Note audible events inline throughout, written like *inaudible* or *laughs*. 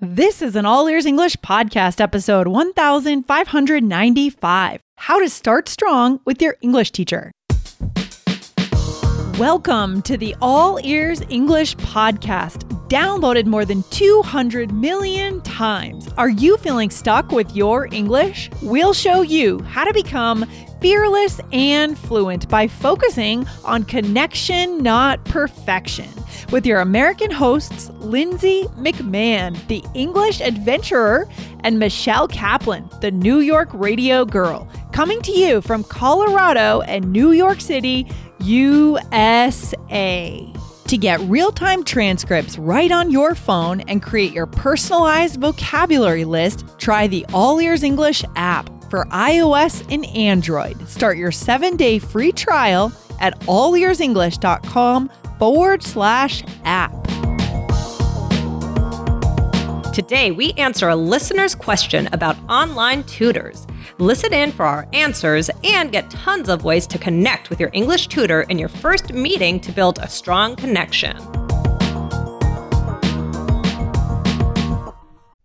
This is an All Ears English podcast episode 1595 How to Start Strong with Your English Teacher. Welcome to the All Ears English podcast, downloaded more than 200 million times. Are you feeling stuck with your English? We'll show you how to become fearless and fluent by focusing on connection, not perfection. With your American hosts, Lindsay McMahon, the English adventurer, and Michelle Kaplan, the New York radio girl, coming to you from Colorado and New York City, USA. To get real time transcripts right on your phone and create your personalized vocabulary list, try the All Ears English app for iOS and Android. Start your seven day free trial at allearsenglish.com forward slash app. Today, we answer a listener's question about online tutors. Listen in for our answers and get tons of ways to connect with your English tutor in your first meeting to build a strong connection.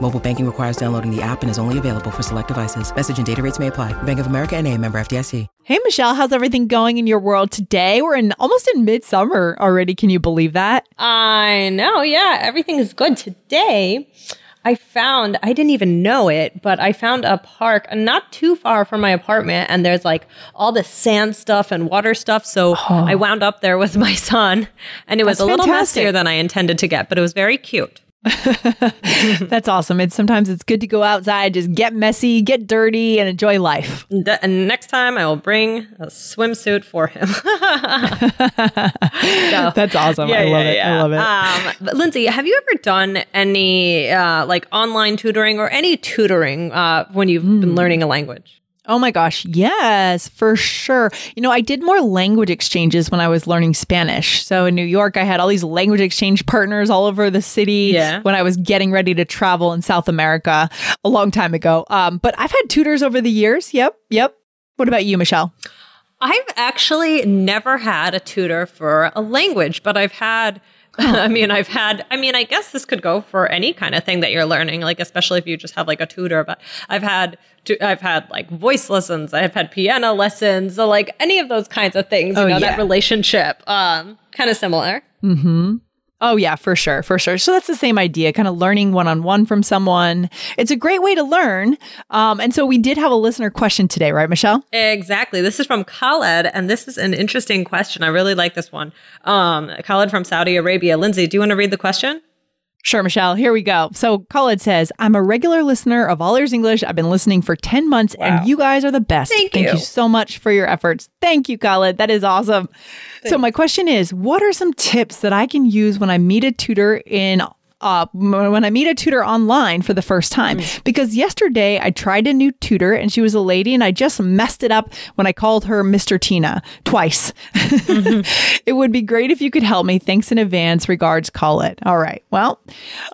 Mobile banking requires downloading the app and is only available for select devices. Message and data rates may apply. Bank of America and a member FDIC. Hey, Michelle, how's everything going in your world today? We're in almost in midsummer already. Can you believe that? I know, yeah, everything is good today. I found, I didn't even know it, but I found a park not too far from my apartment and there's like all the sand stuff and water stuff. So oh. I wound up there with my son and it was That's a little fantastic. messier than I intended to get, but it was very cute. *laughs* That's awesome. It's sometimes it's good to go outside, just get messy, get dirty, and enjoy life. and next time I will bring a swimsuit for him. *laughs* so, *laughs* That's awesome. Yeah, I love yeah, it. Yeah. I love it. Um, Lindsay, have you ever done any uh, like online tutoring or any tutoring uh, when you've mm. been hmm. learning a language? Oh my gosh, yes, for sure. You know, I did more language exchanges when I was learning Spanish. So in New York, I had all these language exchange partners all over the city yeah. when I was getting ready to travel in South America a long time ago. Um, but I've had tutors over the years. Yep, yep. What about you, Michelle? I've actually never had a tutor for a language, but I've had *laughs* I mean, I've had, I mean, I guess this could go for any kind of thing that you're learning, like, especially if you just have like a tutor, but I've had, to, I've had like voice lessons, I've had piano lessons, so like any of those kinds of things, you oh, know, yeah. that relationship, um, kind of similar. Mm-hmm. Oh, yeah, for sure. For sure. So that's the same idea, kind of learning one on one from someone. It's a great way to learn. Um, and so we did have a listener question today, right, Michelle? Exactly. This is from Khaled, and this is an interesting question. I really like this one. Um, Khaled from Saudi Arabia. Lindsay, do you want to read the question? Sure, Michelle. Here we go. So Khaled says, I'm a regular listener of All Ears English. I've been listening for 10 months wow. and you guys are the best. Thank, Thank you. you so much for your efforts. Thank you, Khaled. That is awesome. Thanks. So my question is, what are some tips that I can use when I meet a tutor in uh, when I meet a tutor online for the first time. Mm. Because yesterday I tried a new tutor and she was a lady and I just messed it up when I called her Mr. Tina twice. Mm-hmm. *laughs* it would be great if you could help me. Thanks in advance. Regards, Khaled. All right. Well,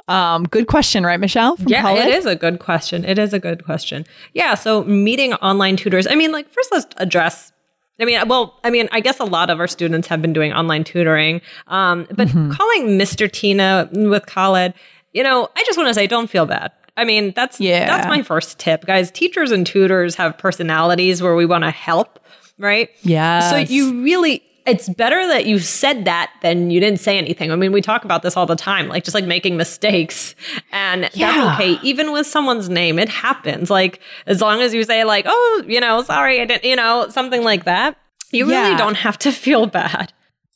um, good question, right, Michelle? yeah, it is a good question. It is a good question. Yeah. So meeting online tutors, I mean, like, first let's address I mean, well, I mean, I guess a lot of our students have been doing online tutoring, um, but mm-hmm. calling Mr. Tina with Khaled, you know, I just want to say, don't feel bad. I mean, that's yeah. that's my first tip, guys. Teachers and tutors have personalities where we want to help, right? Yeah. So you really it's better that you said that than you didn't say anything. I mean, we talk about this all the time, like just like making mistakes. And yeah. that's okay. Even with someone's name, it happens. Like as long as you say like, "Oh, you know, sorry, I didn't," you know, something like that, you yeah. really don't have to *laughs* feel bad.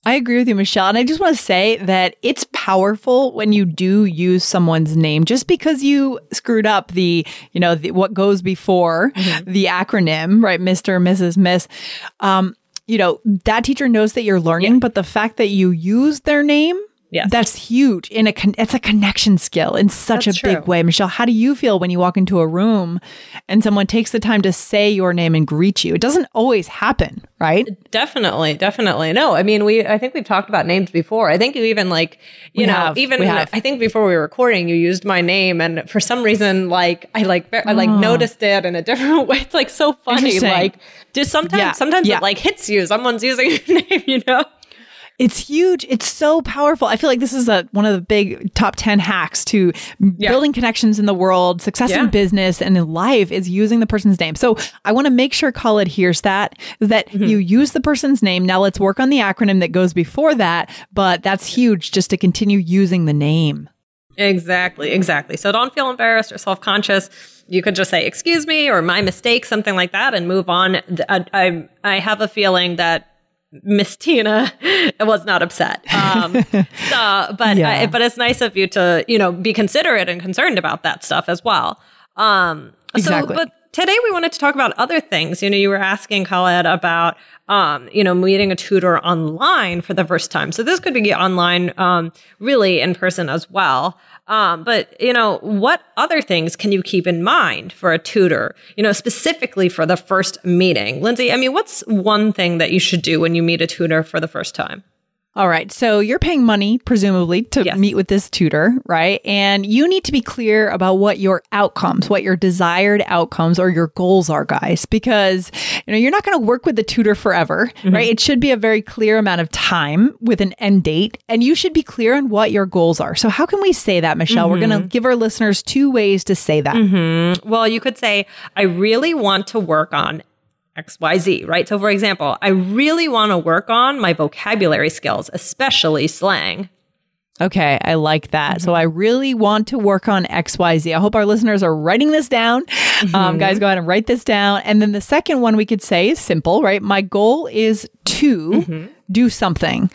I agree with you, Michelle. And I just want to say that it's powerful when you do use someone's name just because you screwed up the, you know, the, what goes before mm-hmm. the acronym, right? Mr., Mrs., Miss. Um, you know, that teacher knows that you're learning, yeah. but the fact that you use their name Yes. That's huge. In a con- it's a connection skill in such That's a big way. Michelle, how do you feel when you walk into a room and someone takes the time to say your name and greet you? It doesn't always happen, right? Definitely, definitely. No, I mean, we. I think we've talked about names before. I think you even like, you We know, have, even. I think before we were recording, you used my name, and for some reason, like I like I like oh. noticed it in a different *laughs* way. It's like so funny. Oh. Like, just sometimes, Yeah, sometimes yeah. it like hits you. Someone's using *laughs* your name, you know. It's huge. It's so powerful. I feel like this is a, one of the big top 10 hacks to building connections in the world, success Yeah. in business and in life is using the person's name. So I want to make sure Khaled hears that, is that Mm-hmm. you use the person's name. Now let's work on the acronym that goes before that. But that's huge just to continue using the name. Exactly, exactly. So don't feel embarrassed or self conscious. You could just say, "Excuse me" or "My mistake," something like that, and move on. I, I, I have a feeling that Miss Tina *laughs* was not upset. Um, *laughs* so, but Yeah. But it's nice of you to you know be considerate and concerned about that stuff as well. Um, Exactly. So, but today we wanted to talk about other things. You know, you were asking Khaled about, um, you know, meeting a tutor online for the first time. So this could be online, um, really in person as well. Um, but you know, what other things can you keep in mind for a tutor? You know, specifically for the first meeting, Lindsay. I mean, what's one thing that you should do when you meet a tutor for the first time? All right. So you're paying money, presumably, to Yes. meet with this tutor, right? And you need to be clear about what your outcomes, what your desired outcomes or your goals are, guys, because you know you're not going to work with the tutor forever, mm-hmm. right? It should be a very clear amount of time with an end date, and you should be clear on what your goals are. So how can we say that, Michelle? We're going to mm-hmm. give our listeners two ways to say that. Mm-hmm. Well, you could say, I really want to work on XYZ, right? So, for example, I really want to work on my vocabulary skills, especially slang. Okay, I like that. So mm-hmm. I really want to work on XYZ. I hope our listeners are writing this down. Um, mm-hmm. guys, go ahead and write this down. And then the second one we could say is simple, right? My goal is to mm-hmm. do something.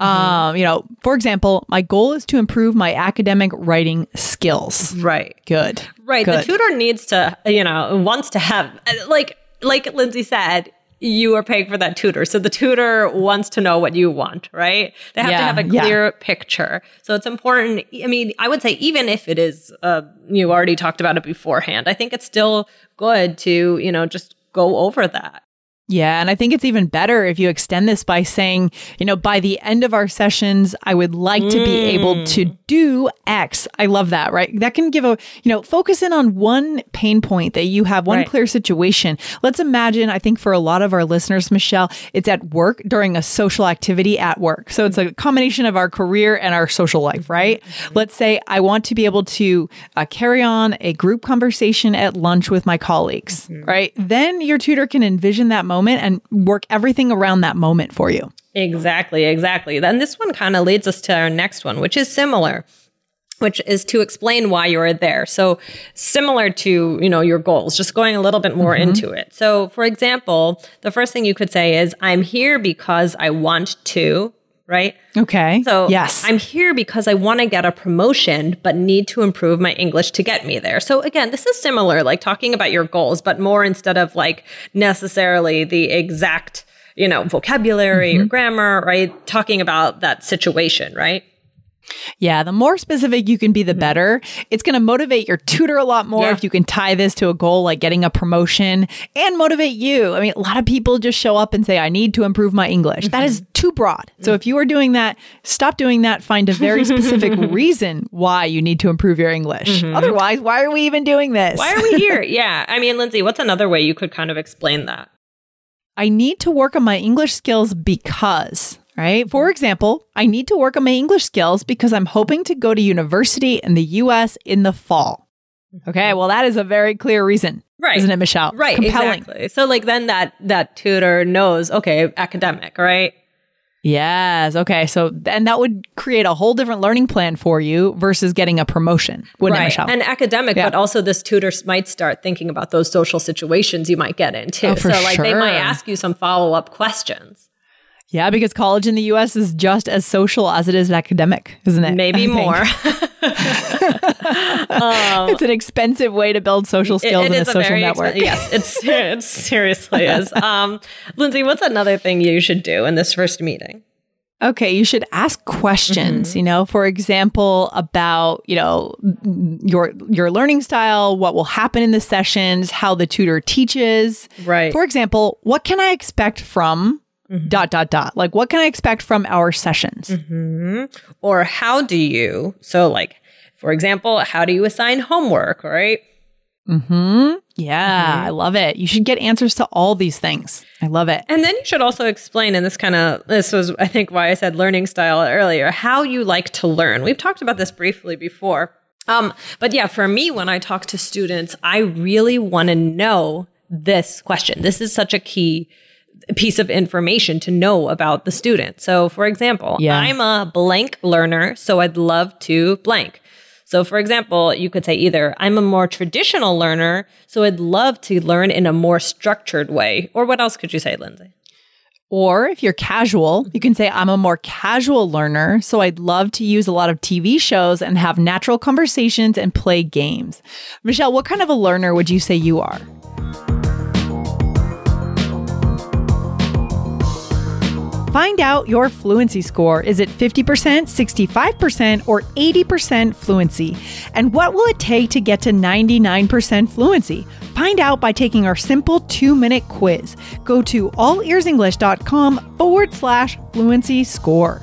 Um, you know, for example, my goal is to improve my academic writing skills. Right. Good. Right. Good. The tutor needs to, you know, wants to have, uh, like, like Lindsay said, you are paying for that tutor. So the tutor wants to know what you want, right? They have Yeah, to have a yeah. clear picture. So it's important. I mean, I would say even if it is, uh, you already talked about it beforehand, I think it's still good to, you know, just go over that. Yeah. And I think it's even better if you extend this by saying, you know, by the end of our sessions, I would like to be able mm. to do X. I love that, right? That can give a, you know, focus in on one pain point that you have, one Right. clear situation. Let's imagine, I think for a lot of our listeners, Michelle, it's at work during a social activity at work. So it's a mm-hmm. combination of our career and our social life, mm-hmm. right? Mm-hmm. Let's say I want to be able to uh, carry on a group conversation at lunch with my colleagues, right? Then your tutor can envision that moment and work everything around that moment for you. Exactly, exactly. Then this one kind of leads us to our next one, which is similar, which is to explain why you're there. So similar to, you know, your goals, just going a little bit more mm-hmm. into it. So for example, the first thing you could say is I'm here because I want to, right? Okay. So yes. I'm here because I want to get a promotion, but need to improve my English to get me there. So again, this is similar, like talking about your goals, but more instead of like necessarily the exact, you know, vocabulary Mm-hmm. or grammar, right? Talking about that situation, right? Yeah, the more specific you can be, the hmm. better. It's going to motivate your tutor a lot more Yeah. if you can tie this to a goal like getting a promotion and motivate you. I mean, a lot of people just show up and say, I need to improve my English. That is mm-hmm. too broad. So if you are doing that, stop doing that. Find a very specific *laughs* reason why you need to improve your English. Mm-hmm. Otherwise, why are we even doing this? Why are we *laughs* here? yeah. I mean, Lindsay, what's another way you could kind of explain that? I need to work on my English skills because, right? For example, I need to work on my English skills because I'm hoping to go to university in the US in the fall. Okay, mm-hmm. well, that is a very clear reason, Right. isn't it, Michelle? Right. Compelling. Exactly. So like then that that tutor knows, okay, academic, right? Yes. Okay. So, and that would create a whole different learning plan for you versus getting a promotion, wouldn't it, right. Michelle? And academic, Yeah. but also this tutor might start thinking about those social situations you might get into. Oh, for so like they might ask you some follow-up questions. Yeah, because college in the US is just as social as it is academic, isn't it? Maybe *laughs* more. *laughs* it's an expensive way to build social skills it in a social very network. expen- yes, it's *laughs* it seriously is. Um, Lindsay, what's another thing you should do in this first meeting? Okay, you should ask questions, Mm-hmm. you know, for example, about, you know, your your learning style, what will happen in the sessions, how the tutor teaches. Right. For example, what can I expect from Mm-hmm. dot dot dot? Like what can I expect from our sessions? hmm Or how do you? So, like, for example, how do you assign homework, right? Mhm. Yeah, Mm-hmm. I love it. You should get answers to all these things. I love it. And then you should also explain, and this kind of, this was, I think, why I said learning style earlier, how you like to learn. We've talked about this briefly before. Um, but yeah, for me, when I talk to students, I really want to know this question. This is such a key piece of information to know about the student. So, for example, Yeah. I'm a blank learner, so I'd love to blank. So, for example, you could say either I'm a more traditional learner, so I'd love to learn in a more structured way. Or what else could you say, Lindsay? Or if you're casual, you can say, I'm a more casual learner, so I'd love to use a lot of TV shows and have natural conversations and play games. Michelle, what kind of a learner would you say you are? Find out your fluency score. Is it 50%, 65%, or 80% fluency? And what will it take to get to 99% fluency? Find out by taking our simple two minute quiz. Go to allearsenglish.com forward slash fluency score.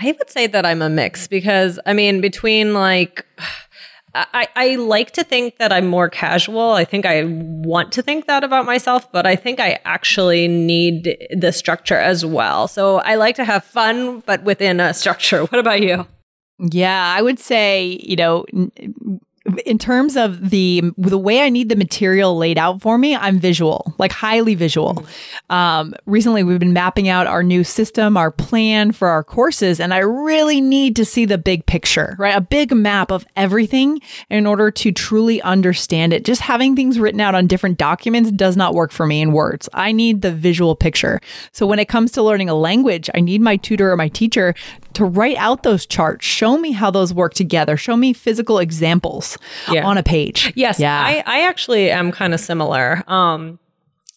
I would say that I'm a mix because I mean, between like, *sighs* I, I like to think that I'm more casual. I think I want to think that about myself, but I think I actually need the structure as well. So I like to have fun, but within a structure. *laughs* What about you? Yeah, I would say, you know, in terms of the the way I need the material laid out for me, I'm visual, like highly visual. Um, recently, we've been mapping out our new system, our plan for our courses, and I really need to see the big picture, right? A big map of everything in order to truly understand it. Just having things written out on different documents does not work for me in words. I need the visual picture. So when it comes to learning a language, I need my tutor or my teacher to write out those charts, show me how those work together, show me physical examples Yeah. on a page. Yes, Yeah. I, I actually am kind of similar. Um,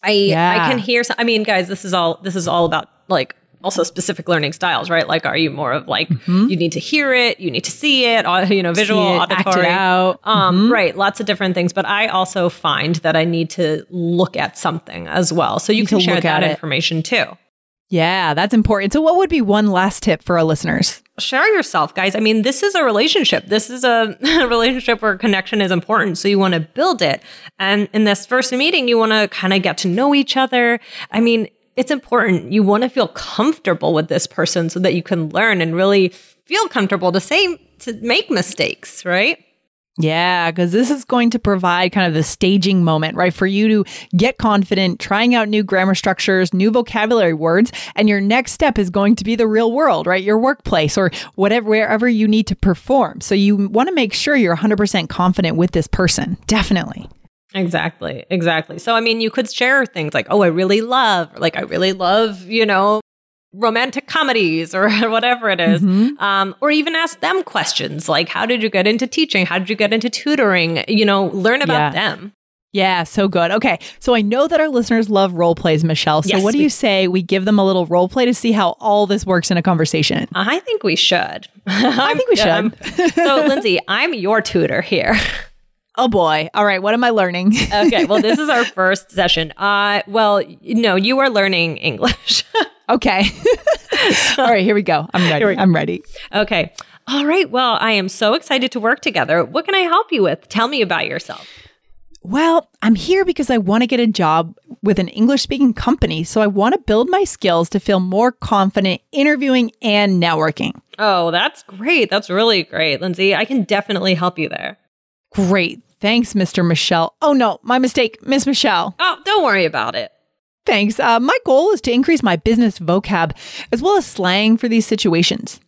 I Yeah. I can hear. Some, I mean, guys, this is all this is all about like also specific learning styles, right? Like, are you more of like you need to hear it, you need to see it, you know, visual, Mm-hmm. It, auditory, out. Mm-hmm. um, right? Lots of different things. But I also find that I need to look at something as well, so you Need can share that information too. Yeah, that's important. So, what would be one last tip for our listeners? share yourself, guys. I mean, this is a relationship. This is a *laughs* relationship where connection is important. So you want to build it. And in this first meeting, you want to kind of get to know each other. I mean, it's important. You want to feel comfortable with this person so that you can learn and really feel comfortable to say, to make mistakes, right? Yeah, because this is going to provide kind of the staging moment, right? For you to get confident, trying out new grammar structures, new vocabulary words. And your next step is going to be the real world, right? Your workplace or whatever, wherever you need to perform. So you want to make sure you're 100% confident with this person. Definitely. Exactly. Exactly. So, I mean, you could share things like, oh, I really love, like, I really love, you know, romantic comedies or *laughs* whatever it is. Um, or even ask them questions like, how did you get into teaching? How did you get into tutoring? You know, learn about Yeah. them. Yeah, so good. Okay, so I know that our listeners love role plays, Michelle. So Yes, what do you say we give them a little role play to see how all this works in a conversation? I think we should. I think we *laughs* should. so, *laughs* Lindsay, I'm your tutor here. Oh boy. All right, what am I learning? okay. Well, this is our first session. Uh, well, no, you are learning English. Okay. *laughs* all right, here we go. I'm ready. Go. I'm ready. okay. All right. Well, I am so excited to work together. What can I help you with? Tell me about yourself. Well, I'm here because I want to get a job with an English speaking company. So I want to build my skills to feel more confident interviewing and networking. Oh, that's great. That's really great, Lindsay. I can definitely help you there. Great. Thanks, Mr. Michelle. Oh, no, my mistake, Miss Michelle. Oh, don't worry about it. Thanks. Uh, my goal is to increase my business vocab as well as slang for these situations.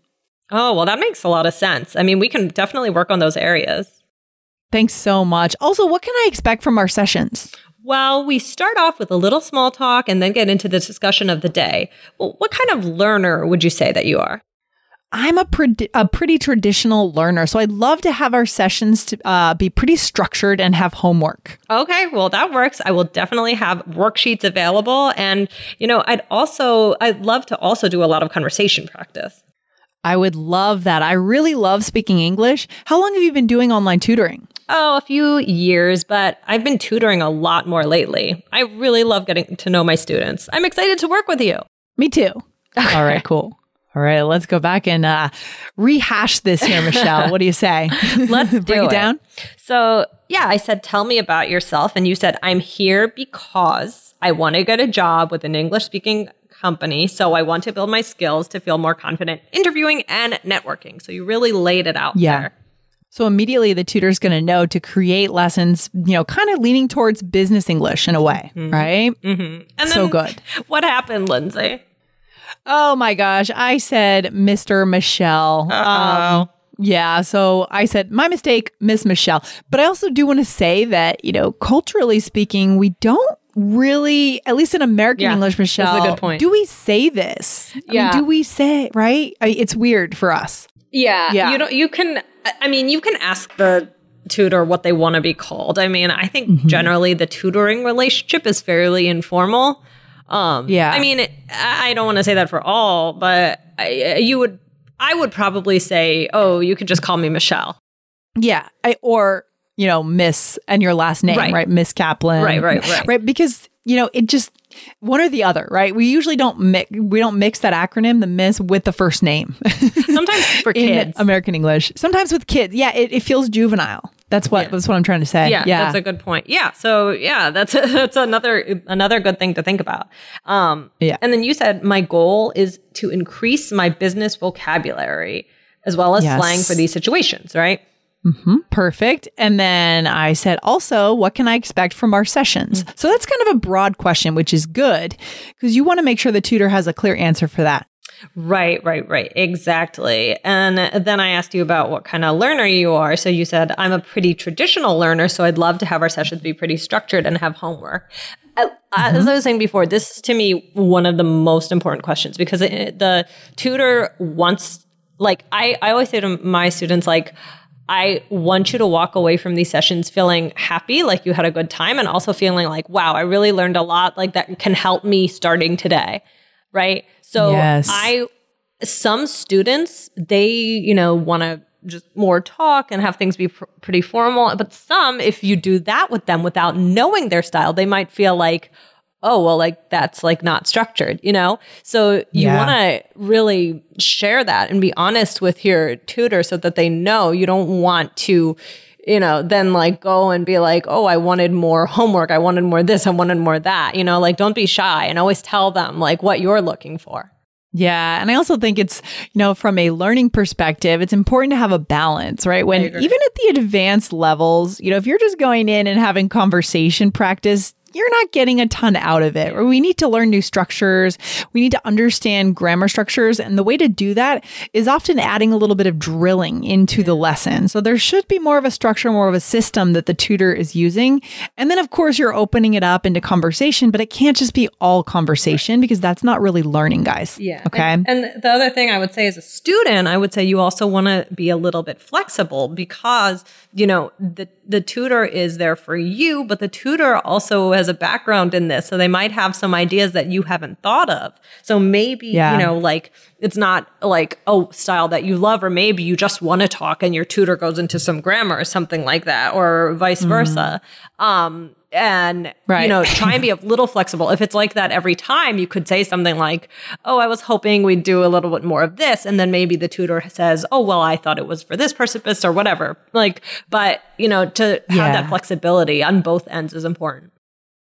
Oh, well, that makes a lot of sense. I mean, we can definitely work on those areas. Thanks so much. Also, what can I expect from our sessions? Well, we start off with a little small talk and then get into the discussion of the day. Well, what kind of learner would you say that you are? I'm a, pre- a pretty traditional learner, so I'd love to have our sessions to uh, be pretty structured and have homework. Okay, well that works. I will definitely have worksheets available, and you know, I'd also I'd love to also do a lot of conversation practice. I would love that. I really love speaking English. How long have you been doing online tutoring? Oh, a few years, but I've been tutoring a lot more lately. I really love getting to know my students. I'm excited to work with you. Me too. *laughs* Okay. All right, cool. All right, let's go back and uh, rehash this here, Michelle. what do you say? *laughs* Let's break it down. So, yeah, I said, Tell me about yourself. And you said, I'm here because I want to get a job with an English speaking company. So, I want to build my skills to feel more confident interviewing and networking. So, you really laid it out Yeah. there. So immediately the tutor's going to know to create lessons, you know, kind of leaning towards business English in a way, right? Mm-hmm. And So good. What happened, Lindsay? Oh my gosh, I said Mr. Michelle. Um, yeah, so I said my mistake, Miss Michelle. But I also do want to say that, you know, culturally speaking, we don't really, at least in American Yeah, English, that's a good point. do we say this? I mean, Yeah. do we say, right? I, it's weird for us. Yeah. Yeah. You know, you can, I mean, you can ask the tutor what they want to be called. I mean, I think Mm-hmm. generally the tutoring relationship is fairly informal. Um, Yeah. I mean, I don't want to say that for all, but I, you would, I would probably say, oh, you could just call me Michelle. Yeah. I, or, you know, Miss and your last name, Right. right? Miss Kaplan. Right, right, right. Right. Because, you know, it just, one or the other, right? We usually don't mix, we don't mix that acronym, the Miss, with the first name Sometimes *laughs* for in kids. American English. Sometimes with kids. Yeah. It, it feels juvenile. That's what, that's what I'm trying to say. yeah, Yeah. that's a good point. Yeah, so yeah, *laughs* that's that's another another good thing to think about. Um, Yeah. and then you said my goal is to increase my business vocabulary as well as Yes. slang for these situations, right? Perfect. And then I said, also, what can I expect from our sessions? So that's kind of a broad question, which is good because you want to make sure the tutor has a clear answer for that. Right, right, right. Exactly. And then I asked you about what kind of learner you are. So you said, I'm a pretty traditional learner. So I'd love to have our sessions be pretty structured and have homework. Uh, As I was saying before, this is to me one of the most important questions because it, the tutor wants, like, I, I always say to my students, like, I want you to walk away from these sessions feeling happy, like you had a good time, and also feeling like, wow, I really learned a lot, like that can help me starting today. Right. So Yes. I, some students, they, you know, want to just more talk and have things be pr- pretty formal. But some, if you do that with them without knowing their style, they might feel like, oh, well, like that's like not structured, you know? So you Yeah. want to really share that and be honest with your tutor so that they know you don't want to you know, then like go and be like, oh, I wanted more homework. I wanted more this. I wanted more that. You know, like don't be shy and always tell them like what you're looking for. Yeah. And I also think it's, you know, from a learning perspective, it's important to have a balance, right? When even at the advanced levels, you know, if you're just going in and having conversation practice, you're not getting a ton out of it. Or we need to learn new structures. We need to understand grammar structures. And the way to do that is often adding a little bit of drilling into the lesson. So there should be more of a structure, more of a system that the tutor is using. And then, of course, you're opening it up into conversation, but it can't just be all conversation because that's not really learning, guys. Yeah. Okay. And, and the other thing I would say as a student, I would say you also want to be a little bit flexible because, you know, the, the tutor is there for you, but the tutor also has a background in this. So they might have some ideas that you haven't thought of. So maybe, Yeah. you know, like it's not like, a style that you love, or maybe you just want to talk and your tutor goes into some grammar or something like that, or vice versa. Um, and you know, try and be a *laughs* little flexible. If it's like that every time, you could say something like, "Oh, I was hoping we'd do a little bit more of this," and then maybe the tutor says, "Oh, well, I thought it was for this purpose or whatever." Like, but you know, to have Yeah. that flexibility on both ends is important.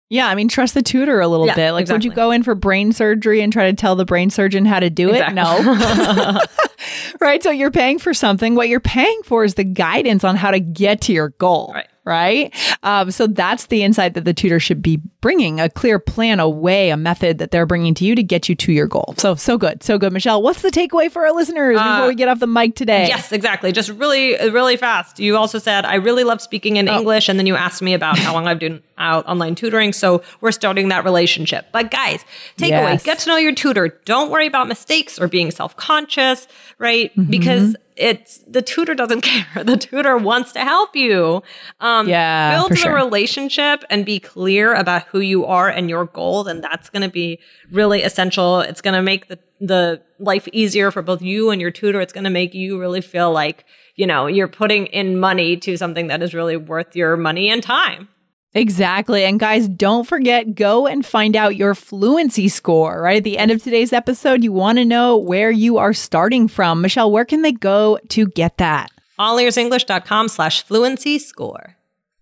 Yeah, I mean, trust the tutor a little Yeah, bit. Like, would you go in for brain surgery and try to tell the brain surgeon how to do it? No. *laughs* *laughs* right. So you're paying for something. What you're paying for is the guidance on how to get to your goal. Right. Right? Um, so that's the insight that the tutor should be bringing a clear plan, a way, a method that they're bringing to you to get you to your goal. So, so good. So good. Michelle, what's the takeaway for our listeners uh, before we get off the mic today? Yes, exactly. Just really, really fast. You also said, I really love speaking in oh. English. And then you asked me about how long I've been out online tutoring. So we're starting that relationship. But guys, takeaway yes. get to know your tutor. Don't worry about mistakes or being self conscious, right? Mm-hmm. Because it's the tutor doesn't *laughs* care. The tutor wants to help you. Um, yeah, build the sure. relationship and be clear about who you are and your goals, and that's going to be really essential. It's going to make the the life easier for both you and your tutor. It's going to make you really feel like you know you're putting in money to something that is really worth your money and time. Exactly. And guys, don't forget, go and find out your fluency score, right? At the end of today's episode, you want to know where you are starting from. Michelle, where can they go to get that? allearsenglish.com slash fluency score.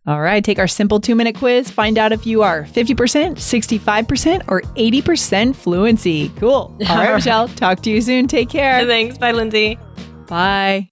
All right, take our simple two minute quiz. Find out if you are 50%, 65%, or 80% fluency. Cool. All right, *laughs* Michelle, talk to you soon. Take care. Thanks. Bye, Lindsay. Bye.